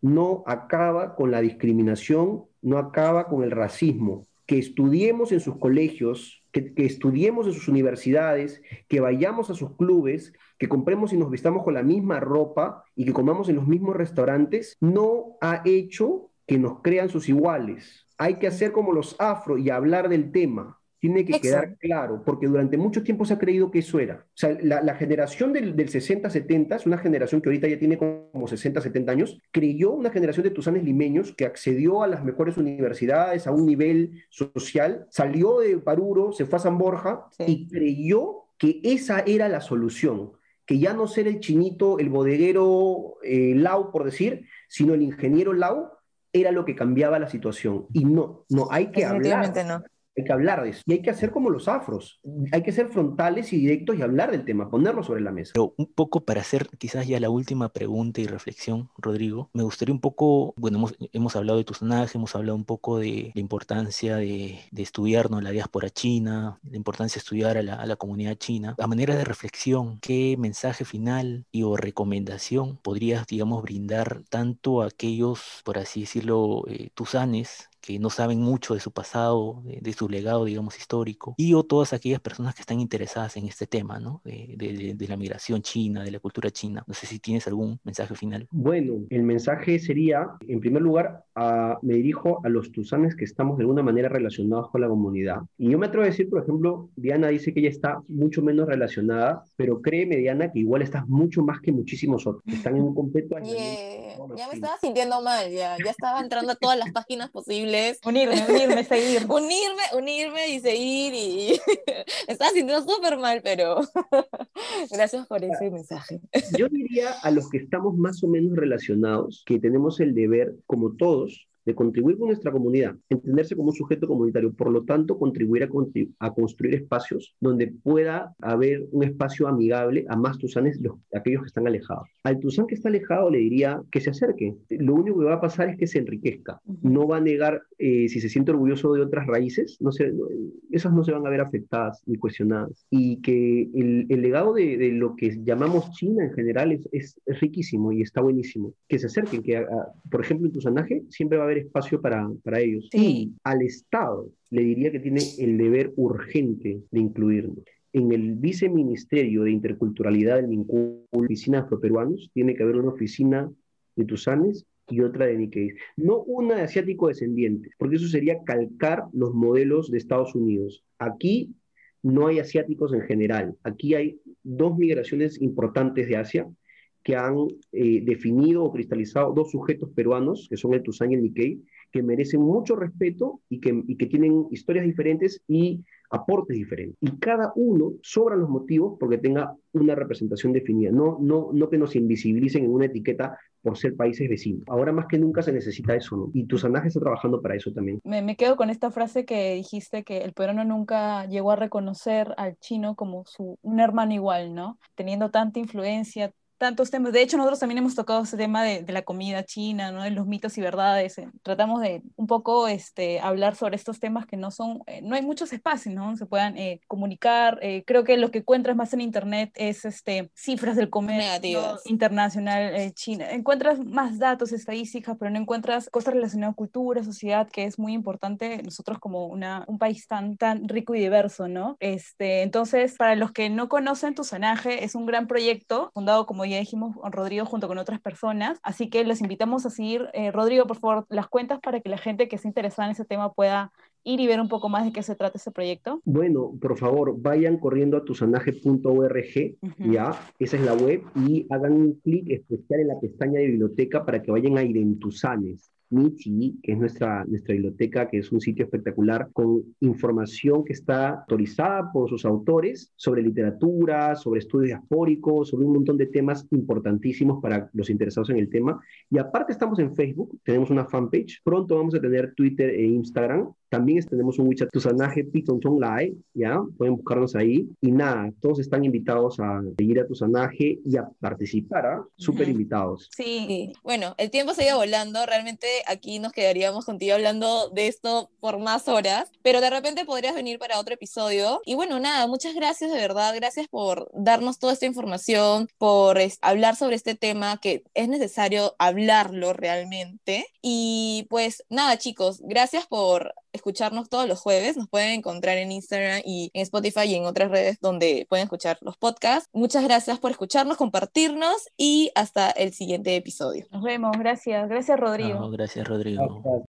no acaba con la discriminación, no acaba con el racismo. Que estudiemos en sus colegios, que, estudiemos en sus universidades, que vayamos a sus clubes, que compremos y nos vistamos con la misma ropa y que comamos en los mismos restaurantes, no ha hecho que nos crean sus iguales. Hay que hacer como los afro y hablar del tema tiene que quedar claro, porque durante mucho tiempo se ha creído que eso era. O sea, la, generación del, 60-70, es una generación que ahorita ya tiene como 60-70 años, creyó una generación de tusanes limeños que accedió a las mejores universidades, a un nivel social, salió de Paruro, se fue a San Borja y creyó que esa era la solución, que ya no ser el chinito, el bodeguero eh, Lau, por decir, sino el ingeniero Lau, era lo que cambiaba la situación. Y no, no, hay que hablar. No hay que hablar de eso. Y hay que hacer como los afros. Hay que ser frontales y directos y hablar del tema, ponerlo sobre la mesa. Pero un poco para hacer quizás ya la última pregunta y reflexión, Rodrigo, me gustaría un poco, bueno, hemos, hablado de tu personaje, hemos hablado un poco de la importancia de, de estudiar ¿no? la diáspora china, la importancia de estudiar a la, a la, comunidad china. A manera de reflexión, ¿qué mensaje final y o recomendación podrías, digamos, brindar tanto a aquellos, por así decirlo, eh, tusanes que no saben mucho de su pasado, de, su legado, digamos, histórico, y o todas aquellas personas que están interesadas en este tema, ¿no? De, la migración china, de la cultura china. No sé si tienes algún mensaje final. Bueno, el mensaje sería, en primer lugar, me dirijo a los tusanes que estamos de alguna manera relacionados con la comunidad. Y yo me atrevo a decir, por ejemplo, Diana dice que ella está mucho menos relacionada, pero créeme, Diana, que igual estás mucho más que muchísimos otros. Están en un completo... Ya me estaba sintiendo mal, ya, ya estaba entrando a todas las páginas posibles Unirme, unirme, seguir. unirme, unirme y seguir. Y estaba sintiendo súper mal, pero gracias por ese mensaje. Yo diría a los que estamos más o menos relacionados que tenemos el deber, como todos, de contribuir con nuestra comunidad, entenderse como un sujeto comunitario, por lo tanto, contribuir a, a construir espacios donde pueda haber un espacio amigable a más tusanes, los, aquellos que están alejados. Al tusán que está alejado le diría que se acerque. Lo único que va a pasar es que se enriquezca. No va a negar eh, si se siente orgulloso de otras raíces, no se, esas no se van a ver afectadas ni cuestionadas. Y que el, el legado de, de, lo que llamamos China en general es, es, riquísimo y está buenísimo. Que se acerquen, que por ejemplo en Tusanaje siempre va a haber espacio para, para ellos. Y al Estado le diría que tiene el deber urgente de incluirnos. En el viceministerio de interculturalidad del MINCUL, oficina afroperuanos, tiene que haber una oficina de Tusanes y otra de Nikkei. No una de asiático descendientes, porque eso sería calcar los modelos de Estados Unidos. Aquí no hay asiáticos en general. Aquí hay dos migraciones importantes de Asia, que han eh, definido o cristalizado dos sujetos peruanos, que son el Tuzán y el Nikkei, que merecen mucho respeto y que, y que tienen historias diferentes y aportes diferentes. Y cada uno sobra los motivos porque tenga una representación definida, no, no, no que nos invisibilicen en una etiqueta por ser países vecinos. Ahora más que nunca se necesita eso, ¿no? Y tu sanaje está trabajando para eso también. Me, me, quedo con esta frase que dijiste que el peruano nunca llegó a reconocer al chino como su, un hermano igual, ¿no? Teniendo tanta influencia, tantos temas. De hecho, nosotros también hemos tocado ese tema de, de la comida china, ¿no? de los mitos y verdades. Eh, tratamos de un poco este, hablar sobre estos temas que no son, eh, no hay muchos espacios, ¿no? Se puedan eh, comunicar. creo que lo que encuentras más en Internet es este, cifras del comercio internacional china. Encuentras más datos, estadísticas, pero no encuentras cosas relacionadas a cultura, sociedad, que es muy importante nosotros como una, un país tan, tan rico y diverso, ¿no? Este, entonces, para los que no conocen Tusanaje, es un gran proyecto fundado, como ya dijimos, con Rodrigo junto con otras personas, así que los invitamos a seguir. Eh, Rodrigo, por favor, las cuentas para que la gente que esté interesada en ese tema pueda ir y ver un poco más de qué se trata ese proyecto? Bueno, por favor, vayan corriendo a tusanaje.org, ya, esa es la web, y hagan un clic especial en la pestaña de biblioteca para que vayan a Identusanes. Michi, que es nuestra, nuestra biblioteca, que es un sitio espectacular con información que está autorizada por sus autores sobre literatura, sobre estudios diaspóricos, sobre un montón de temas importantísimos para los interesados en el tema. Y aparte estamos en Facebook, tenemos una fanpage, pronto vamos a tener Twitter e Instagram. También tenemos un WeChat Tusanaje Piton Live, ¿ya? Pueden buscarnos ahí. Y nada, todos están invitados a seguir a Tusanaje y a participar, ¿ah? Súper invitados. Sí, bueno, el tiempo se iba volando, realmente aquí nos quedaríamos contigo hablando de esto por más horas, pero de repente podrías venir para otro episodio. Y bueno, nada, muchas gracias de verdad, gracias por darnos toda esta información, por hablar sobre este tema que es necesario hablarlo realmente. Y pues nada, chicos, gracias por escucharnos todos los jueves. Nos pueden encontrar en Instagram y en Spotify y en otras redes donde pueden escuchar los podcasts. Muchas gracias por escucharnos, compartirnos y hasta el siguiente episodio. Nos vemos, gracias. Gracias, Rodrigo. gracias, Rodrigo.